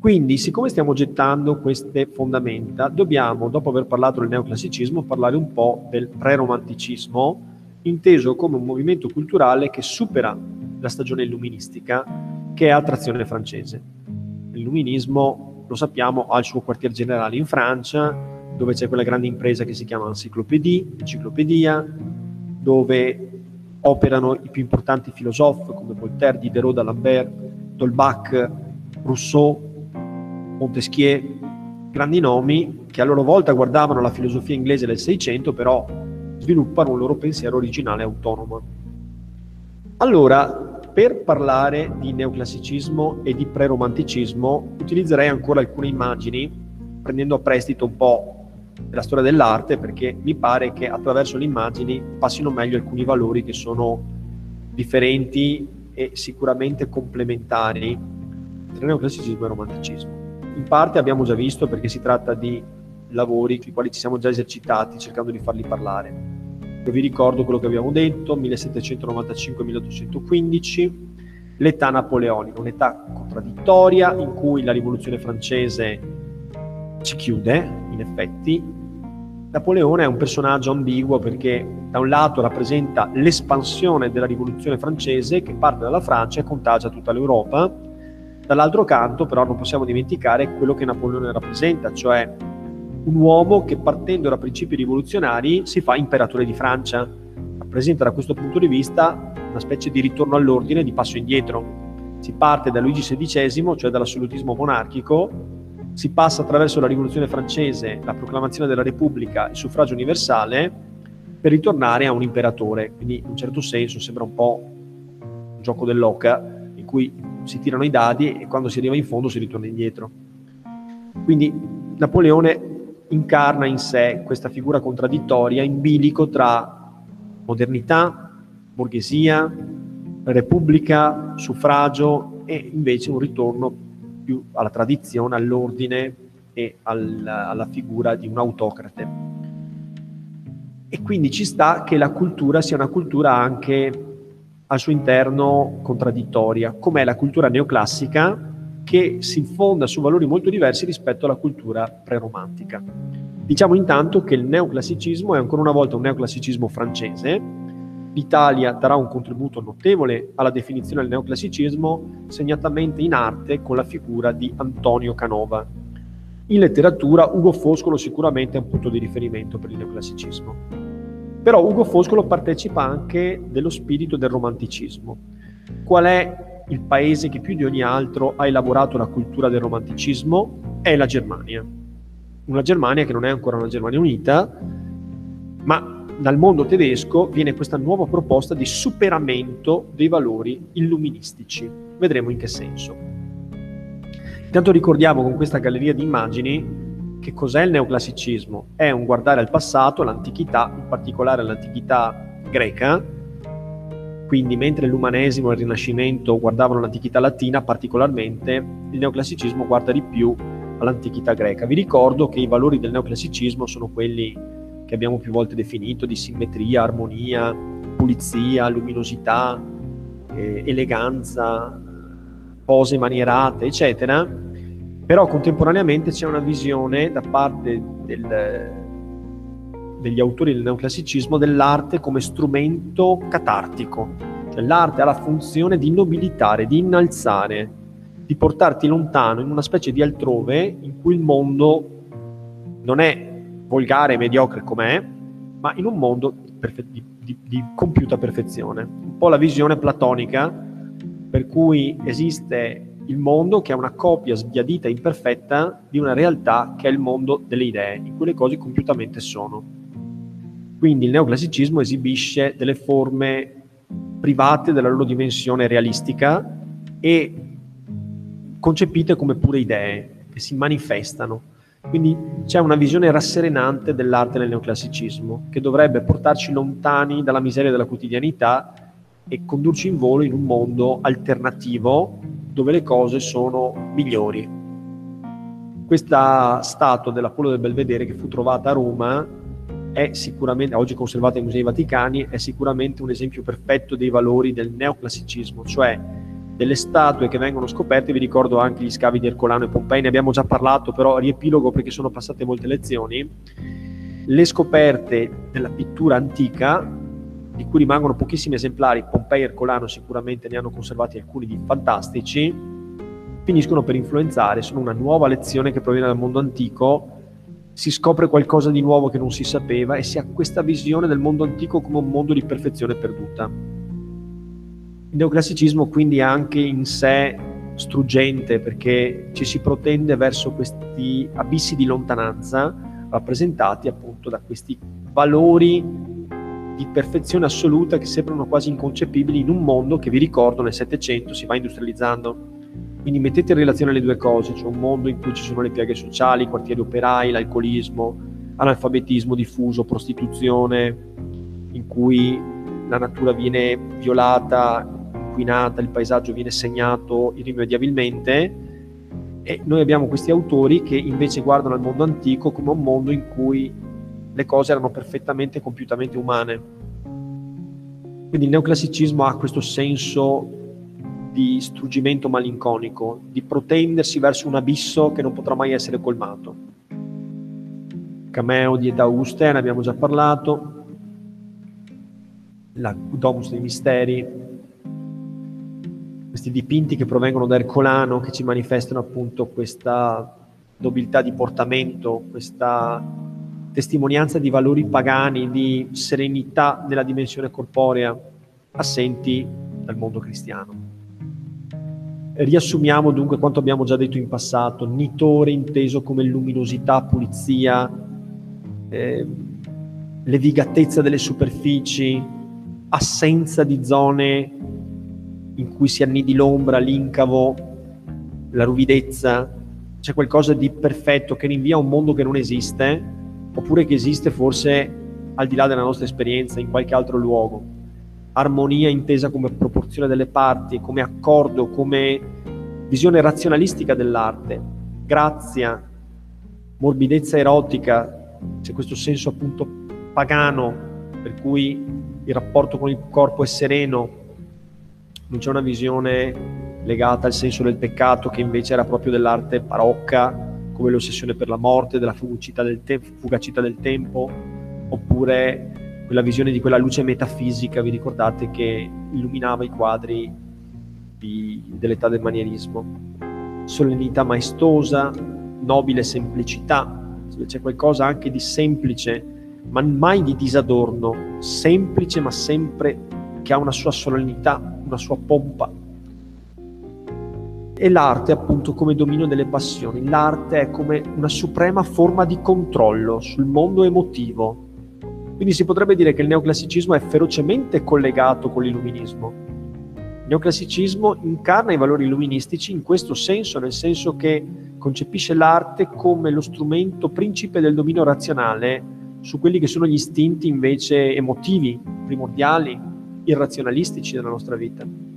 Quindi, siccome stiamo gettando queste fondamenta, dobbiamo, dopo aver parlato del neoclassicismo, parlare un po' del preromanticismo, inteso come un movimento culturale che supera la stagione illuministica, che è attrazione francese. L'illuminismo, lo sappiamo, ha il suo quartier generale in Francia, dove c'è quella grande impresa che si chiama Enciclopedia, dove operano i più importanti filosofi come Voltaire, Diderot, d'Alembert, Dolbach, Rousseau, Montesquieu, grandi nomi che a loro volta guardavano la filosofia inglese del Seicento, però sviluppano un loro pensiero originale autonomo. Allora, per parlare di neoclassicismo e di preromanticismo, utilizzerei ancora alcune immagini, prendendo a prestito un po' della storia dell'arte, perché mi pare che attraverso le immagini passino meglio alcuni valori che sono differenti e sicuramente complementari tra neoclassicismo e romanticismo. In parte abbiamo già visto perché si tratta di lavori sui quali ci siamo già esercitati cercando di farli parlare. Io vi ricordo quello che abbiamo detto, 1795-1815, l'età napoleonica, un'età contraddittoria in cui la rivoluzione francese ci chiude, in effetti. Napoleone è un personaggio ambiguo perché da un lato rappresenta l'espansione della rivoluzione francese che parte dalla Francia e contagia tutta l'Europa, Dall'altro canto però non possiamo dimenticare quello che Napoleone rappresenta, cioè un uomo che partendo da principi rivoluzionari si fa imperatore di Francia. Rappresenta da questo punto di vista una specie di ritorno all'ordine, di passo indietro. Si parte da Luigi XVI, cioè dall'assolutismo monarchico, si passa attraverso la rivoluzione francese, la proclamazione della Repubblica, il suffragio universale, per ritornare a un imperatore. Quindi in un certo senso sembra un po' un gioco dell'oca in cui si tirano i dadi e quando si arriva in fondo si ritorna indietro. Quindi Napoleone incarna in sé questa figura contraddittoria in bilico tra modernità, borghesia, repubblica, suffragio e invece un ritorno più alla tradizione, all'ordine e al, alla figura di un autocrate. E quindi ci sta che la cultura sia una cultura anche al suo interno contraddittoria, come è la cultura neoclassica che si fonda su valori molto diversi rispetto alla cultura preromantica. Diciamo intanto che il neoclassicismo è ancora una volta un neoclassicismo francese. L'Italia darà un contributo notevole alla definizione del neoclassicismo, segnatamente in arte con la figura di Antonio Canova. In letteratura Ugo Foscolo sicuramente è un punto di riferimento per il neoclassicismo. Però Ugo Foscolo partecipa anche dello spirito del romanticismo. Qual è il paese che più di ogni altro ha elaborato la cultura del romanticismo? È la Germania. Una Germania che non è ancora una Germania unita, ma dal mondo tedesco viene questa nuova proposta di superamento dei valori illuministici. Vedremo in che senso. Intanto ricordiamo con questa galleria di immagini che cos'è il neoclassicismo? È un guardare al passato, all'antichità, in particolare all'antichità greca, quindi mentre l'umanesimo e il rinascimento guardavano l'antichità latina, particolarmente il neoclassicismo guarda di più all'antichità greca. Vi ricordo che i valori del neoclassicismo sono quelli che abbiamo più volte definito di simmetria, armonia, pulizia, luminosità, eh, eleganza, pose manierate, eccetera, però contemporaneamente c'è una visione da parte del, degli autori del neoclassicismo dell'arte come strumento catartico, cioè l'arte ha la funzione di nobilitare, di innalzare, di portarti lontano in una specie di altrove in cui il mondo non è volgare e mediocre com'è, ma in un mondo perfe- di, di, di compiuta perfezione. Un po' la visione platonica per cui esiste il mondo che è una copia sbiadita e imperfetta di una realtà che è il mondo delle idee, in cui le cose compiutamente sono. Quindi il neoclassicismo esibisce delle forme private della loro dimensione realistica e concepite come pure idee che si manifestano. Quindi c'è una visione rasserenante dell'arte nel neoclassicismo che dovrebbe portarci lontani dalla miseria della quotidianità e condurci in volo in un mondo alternativo dove le cose sono migliori. Questa statua dell'Apollo del Belvedere che fu trovata a Roma è sicuramente, oggi conservata ai Musei Vaticani, è sicuramente un esempio perfetto dei valori del neoclassicismo, cioè delle statue che vengono scoperte, vi ricordo anche gli scavi di Ercolano e Pompei, ne abbiamo già parlato, però riepilogo perché sono passate molte lezioni. Le scoperte della pittura antica, di cui rimangono pochissimi esemplari, Pompei e Ercolano sicuramente ne hanno conservati alcuni di fantastici, finiscono per influenzare, sono una nuova lezione che proviene dal mondo antico, si scopre qualcosa di nuovo che non si sapeva e si ha questa visione del mondo antico come un mondo di perfezione perduta. Il neoclassicismo quindi è anche in sé struggente perché ci si protende verso questi abissi di lontananza rappresentati appunto da questi valori di perfezione assoluta che sembrano quasi inconcepibili in un mondo che vi ricordo nel Settecento si va industrializzando. Quindi mettete in relazione le due cose, cioè un mondo in cui ci sono le piaghe sociali, i quartieri operai, l'alcolismo, analfabetismo diffuso, prostituzione, in cui la natura viene violata inquinata, il paesaggio viene segnato irrimediabilmente e noi abbiamo questi autori che invece guardano al mondo antico come un mondo in cui le cose erano perfettamente compiutamente umane. Quindi il neoclassicismo ha questo senso di struggimento malinconico, di protendersi verso un abisso che non potrà mai essere colmato. Cameo di età auguste, ne abbiamo già parlato, la Domus dei Misteri, questi dipinti che provengono da Ercolano, che ci manifestano appunto questa nobiltà di portamento, questa testimonianza di valori pagani, di serenità nella dimensione corporea, assenti dal mondo cristiano. Riassumiamo dunque quanto abbiamo già detto in passato, nitore inteso come luminosità, pulizia, eh, levigatezza delle superfici, assenza di zone in cui si annidi l'ombra, l'incavo, la ruvidezza, c'è qualcosa di perfetto che rinvia a un mondo che non esiste, oppure che esiste forse al di là della nostra esperienza in qualche altro luogo. Armonia intesa come proporzione delle parti, come accordo, come visione razionalistica dell'arte, grazia, morbidezza erotica, c'è questo senso appunto pagano, per cui il rapporto con il corpo è sereno, non c'è una visione legata al senso del peccato che invece era proprio dell'arte barocca, come l'ossessione per la morte, della fugacità del, te- fugacità del tempo, oppure quella visione di quella luce metafisica, vi ricordate, che illuminava i quadri di, dell'età del manierismo. Solennità maestosa, nobile semplicità, c'è qualcosa anche di semplice, ma mai di disadorno, semplice ma sempre che ha una sua solennità, una sua pompa. E l'arte appunto come dominio delle passioni, l'arte è come una suprema forma di controllo sul mondo emotivo. Quindi si potrebbe dire che il neoclassicismo è ferocemente collegato con l'illuminismo. Il neoclassicismo incarna i valori illuministici in questo senso, nel senso che concepisce l'arte come lo strumento principe del dominio razionale su quelli che sono gli istinti invece emotivi, primordiali, irrazionalistici della nostra vita.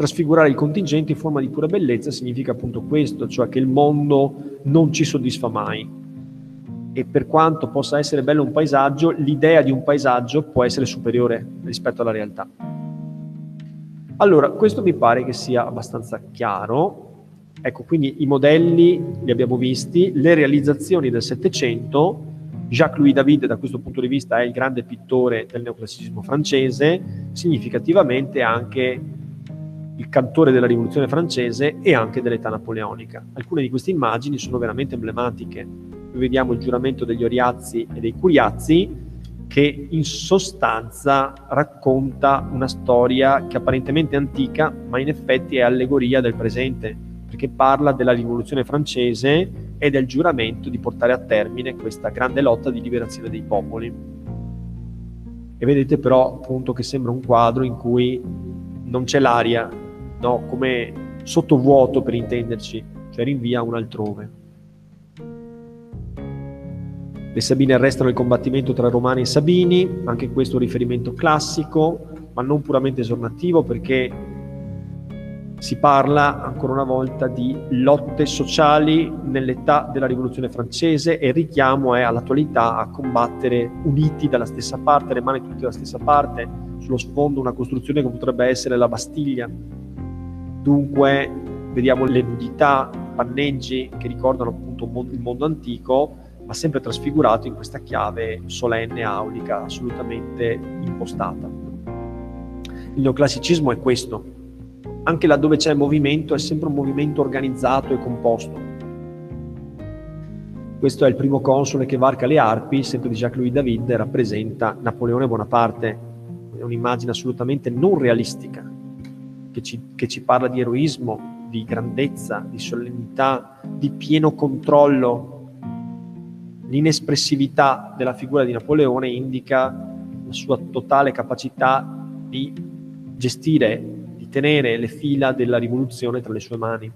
Trasfigurare il contingente in forma di pura bellezza significa appunto questo, cioè che il mondo non ci soddisfa mai. E per quanto possa essere bello un paesaggio, l'idea di un paesaggio può essere superiore rispetto alla realtà. Allora, questo mi pare che sia abbastanza chiaro. Ecco, quindi i modelli li abbiamo visti, le realizzazioni del Settecento Jacques-Louis David da questo punto di vista è il grande pittore del neoclassicismo francese, significativamente anche il cantore della rivoluzione francese e anche dell'età napoleonica. Alcune di queste immagini sono veramente emblematiche. Qui vediamo il giuramento degli Oriazzi e dei Curiazzi che in sostanza racconta una storia che apparentemente è antica, ma in effetti è allegoria del presente, perché parla della rivoluzione francese e del giuramento di portare a termine questa grande lotta di liberazione dei popoli. E vedete però appunto che sembra un quadro in cui non c'è l'aria, no? come sottovuoto per intenderci, cioè rinvia un altrove. Le Sabine arrestano il combattimento tra Romani e Sabini, anche questo è un riferimento classico, ma non puramente esornativo perché si parla ancora una volta di lotte sociali nell'età della rivoluzione francese e il richiamo è all'attualità a combattere uniti dalla stessa parte, le mani tutte dalla stessa parte, sullo sfondo una costruzione che potrebbe essere la Bastiglia. Dunque vediamo le nudità, panneggi che ricordano appunto il mondo antico, ma sempre trasfigurato in questa chiave solenne, aulica, assolutamente impostata. Il neoclassicismo è questo. Anche laddove c'è movimento è sempre un movimento organizzato e composto. Questo è il primo console che varca le arpi, sempre di Jacques-Louis David, rappresenta Napoleone Bonaparte. È un'immagine assolutamente non realistica, che ci, che ci parla di eroismo, di grandezza, di solennità, di pieno controllo. L'inespressività della figura di Napoleone indica la sua totale capacità di gestire, di tenere le fila della rivoluzione tra le sue mani.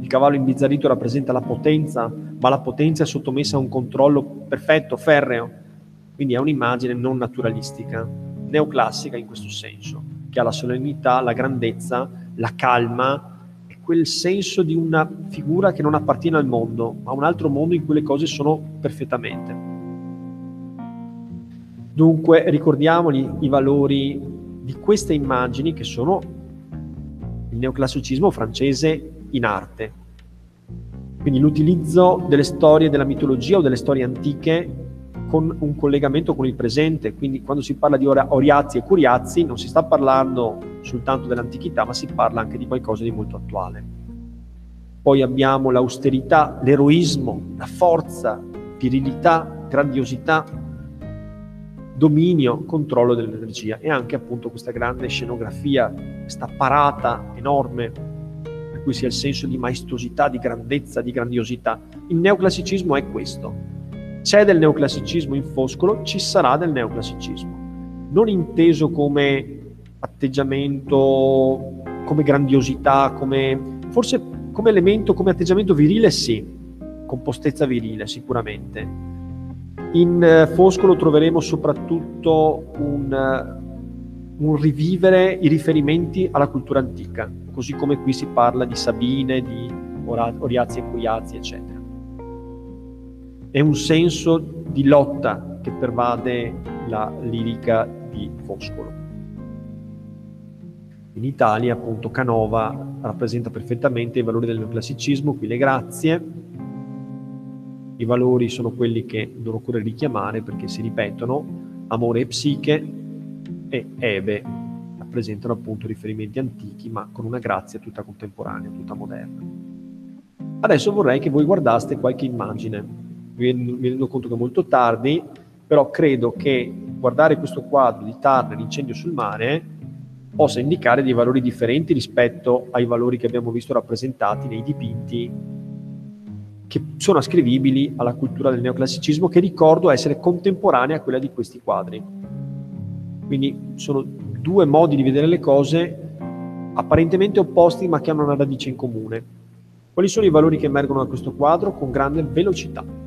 Il cavallo imbizzarrito rappresenta la potenza, ma la potenza è sottomessa a un controllo perfetto, ferreo. Quindi è un'immagine non naturalistica, neoclassica in questo senso, che ha la solennità, la grandezza, la calma quel senso di una figura che non appartiene al mondo, ma a un altro mondo in cui le cose sono perfettamente. Dunque ricordiamoli i valori di queste immagini che sono il neoclassicismo francese in arte. Quindi l'utilizzo delle storie della mitologia o delle storie antiche con un collegamento con il presente. Quindi quando si parla di Oriazzi e Curiazzi non si sta parlando soltanto dell'antichità, ma si parla anche di qualcosa di molto attuale. Poi abbiamo l'austerità, l'eroismo, la forza, virilità, grandiosità, dominio, controllo dell'energia e anche appunto questa grande scenografia, questa parata enorme cui sia il senso di maestosità, di grandezza, di grandiosità. Il neoclassicismo è questo. C'è del neoclassicismo in Foscolo, ci sarà del neoclassicismo. Non inteso come atteggiamento, come grandiosità, come forse come elemento, come atteggiamento virile sì, compostezza virile sicuramente. In eh, Foscolo troveremo soprattutto un un rivivere i riferimenti alla cultura antica, così come qui si parla di Sabine, di Oriazzi e Cuiazzi, eccetera. È un senso di lotta che pervade la lirica di Foscolo. In Italia, appunto, Canova rappresenta perfettamente i valori del neoclassicismo, qui le grazie. I valori sono quelli che non occorre richiamare perché si ripetono, amore e psiche, e Eve rappresentano appunto riferimenti antichi ma con una grazia tutta contemporanea, tutta moderna. Adesso vorrei che voi guardaste qualche immagine. Mi rendo conto che è molto tardi, però credo che guardare questo quadro di Turner, Incendio sul mare, possa indicare dei valori differenti rispetto ai valori che abbiamo visto rappresentati nei dipinti che sono ascrivibili alla cultura del neoclassicismo che ricordo essere contemporanea a quella di questi quadri. Quindi sono due modi di vedere le cose apparentemente opposti ma che hanno una radice in comune. Quali sono i valori che emergono da questo quadro con grande velocità?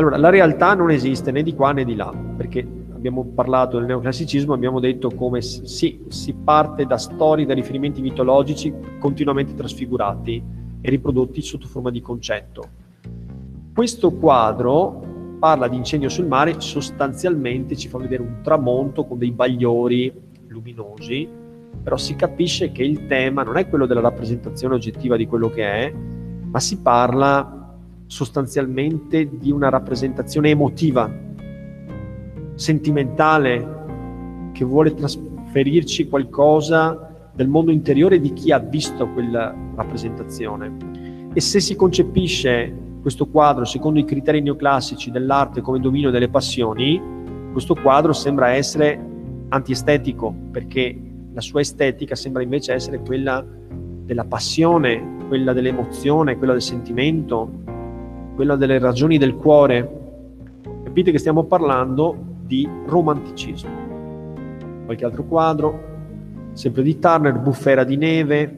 Allora, la realtà non esiste né di qua né di là, perché abbiamo parlato del neoclassicismo, abbiamo detto come sì, si parte da storie, da riferimenti mitologici continuamente trasfigurati e riprodotti sotto forma di concetto. Questo quadro parla di incendio sul mare, sostanzialmente ci fa vedere un tramonto con dei bagliori luminosi, però si capisce che il tema non è quello della rappresentazione oggettiva di quello che è, ma si parla sostanzialmente di una rappresentazione emotiva, sentimentale, che vuole trasferirci qualcosa del mondo interiore di chi ha visto quella rappresentazione. E se si concepisce questo quadro, secondo i criteri neoclassici dell'arte come dominio delle passioni, questo quadro sembra essere antiestetico, perché la sua estetica sembra invece essere quella della passione, quella dell'emozione, quella del sentimento, quella delle ragioni del cuore. Capite che stiamo parlando di romanticismo. Qualche altro quadro, sempre di Turner, Bufera di neve,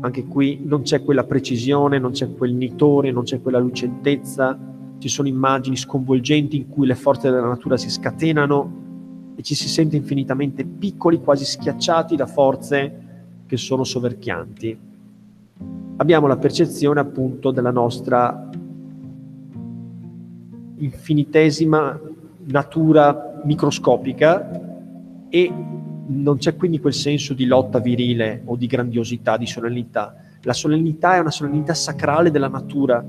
anche qui non c'è quella precisione, non c'è quel nitore, non c'è quella lucentezza, ci sono immagini sconvolgenti in cui le forze della natura si scatenano e ci si sente infinitamente piccoli, quasi schiacciati da forze che sono soverchianti. Abbiamo la percezione appunto della nostra infinitesima natura microscopica e non c'è quindi quel senso di lotta virile o di grandiosità, di solennità. La solennità è una solennità sacrale della natura,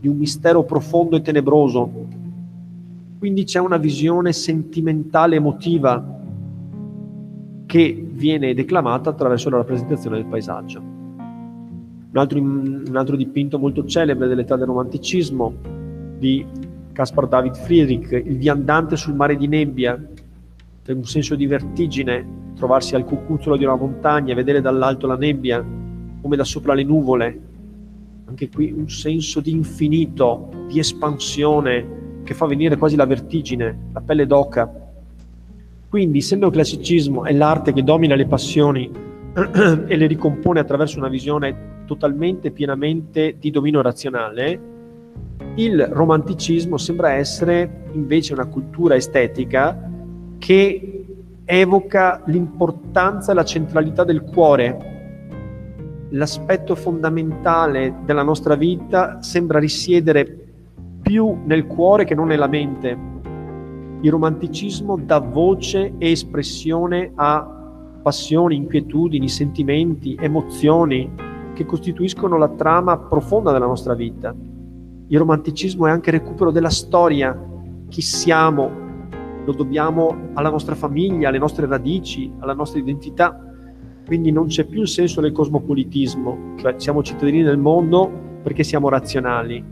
di un mistero profondo e tenebroso. Quindi c'è una visione sentimentale, emotiva, che viene declamata attraverso la rappresentazione del paesaggio. Un altro, un altro dipinto molto celebre dell'età del romanticismo di Caspar David Friedrich, Il viandante sul mare di nebbia, per un senso di vertigine, trovarsi al cucuzzolo di una montagna, vedere dall'alto la nebbia come da sopra le nuvole. Anche qui un senso di infinito, di espansione che fa venire quasi la vertigine, la pelle d'oca. Quindi, essendo il classicismo è l'arte che domina le passioni e le ricompone attraverso una visione totalmente, pienamente di dominio razionale, il romanticismo sembra essere invece una cultura estetica che evoca l'importanza e la centralità del cuore. L'aspetto fondamentale della nostra vita sembra risiedere più nel cuore che non nella mente il romanticismo dà voce e espressione a passioni, inquietudini, sentimenti, emozioni che costituiscono la trama profonda della nostra vita. Il romanticismo è anche recupero della storia, chi siamo, lo dobbiamo alla nostra famiglia, alle nostre radici, alla nostra identità. Quindi non c'è più il senso del cosmopolitismo, cioè siamo cittadini del mondo perché siamo razionali.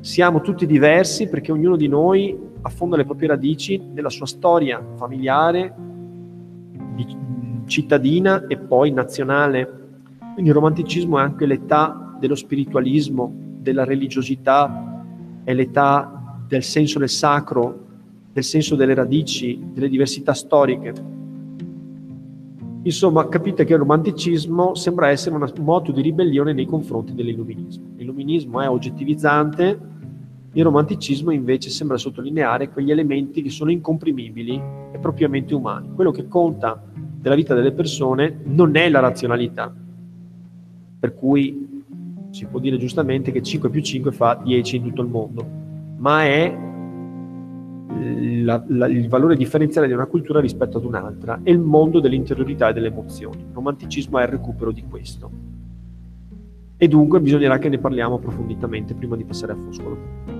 Siamo tutti diversi perché ognuno di noi affonda le proprie radici nella sua storia familiare, cittadina e poi nazionale. Quindi il romanticismo è anche l'età dello spiritualismo, della religiosità, è l'età del senso del sacro, del senso delle radici, delle diversità storiche. Insomma, capite che il romanticismo sembra essere un moto di ribellione nei confronti dell'illuminismo. L'illuminismo è oggettivizzante, il romanticismo invece sembra sottolineare quegli elementi che sono incomprimibili e propriamente umani. Quello che conta della vita delle persone non è la razionalità, per cui si può dire giustamente che 5 più 5 fa 10 in tutto il mondo, ma è la, la, il valore differenziale di una cultura rispetto ad un'altra e il mondo dell'interiorità e delle emozioni. Il romanticismo è il recupero di questo. E dunque bisognerà che ne parliamo approfonditamente prima di passare a Foscolo.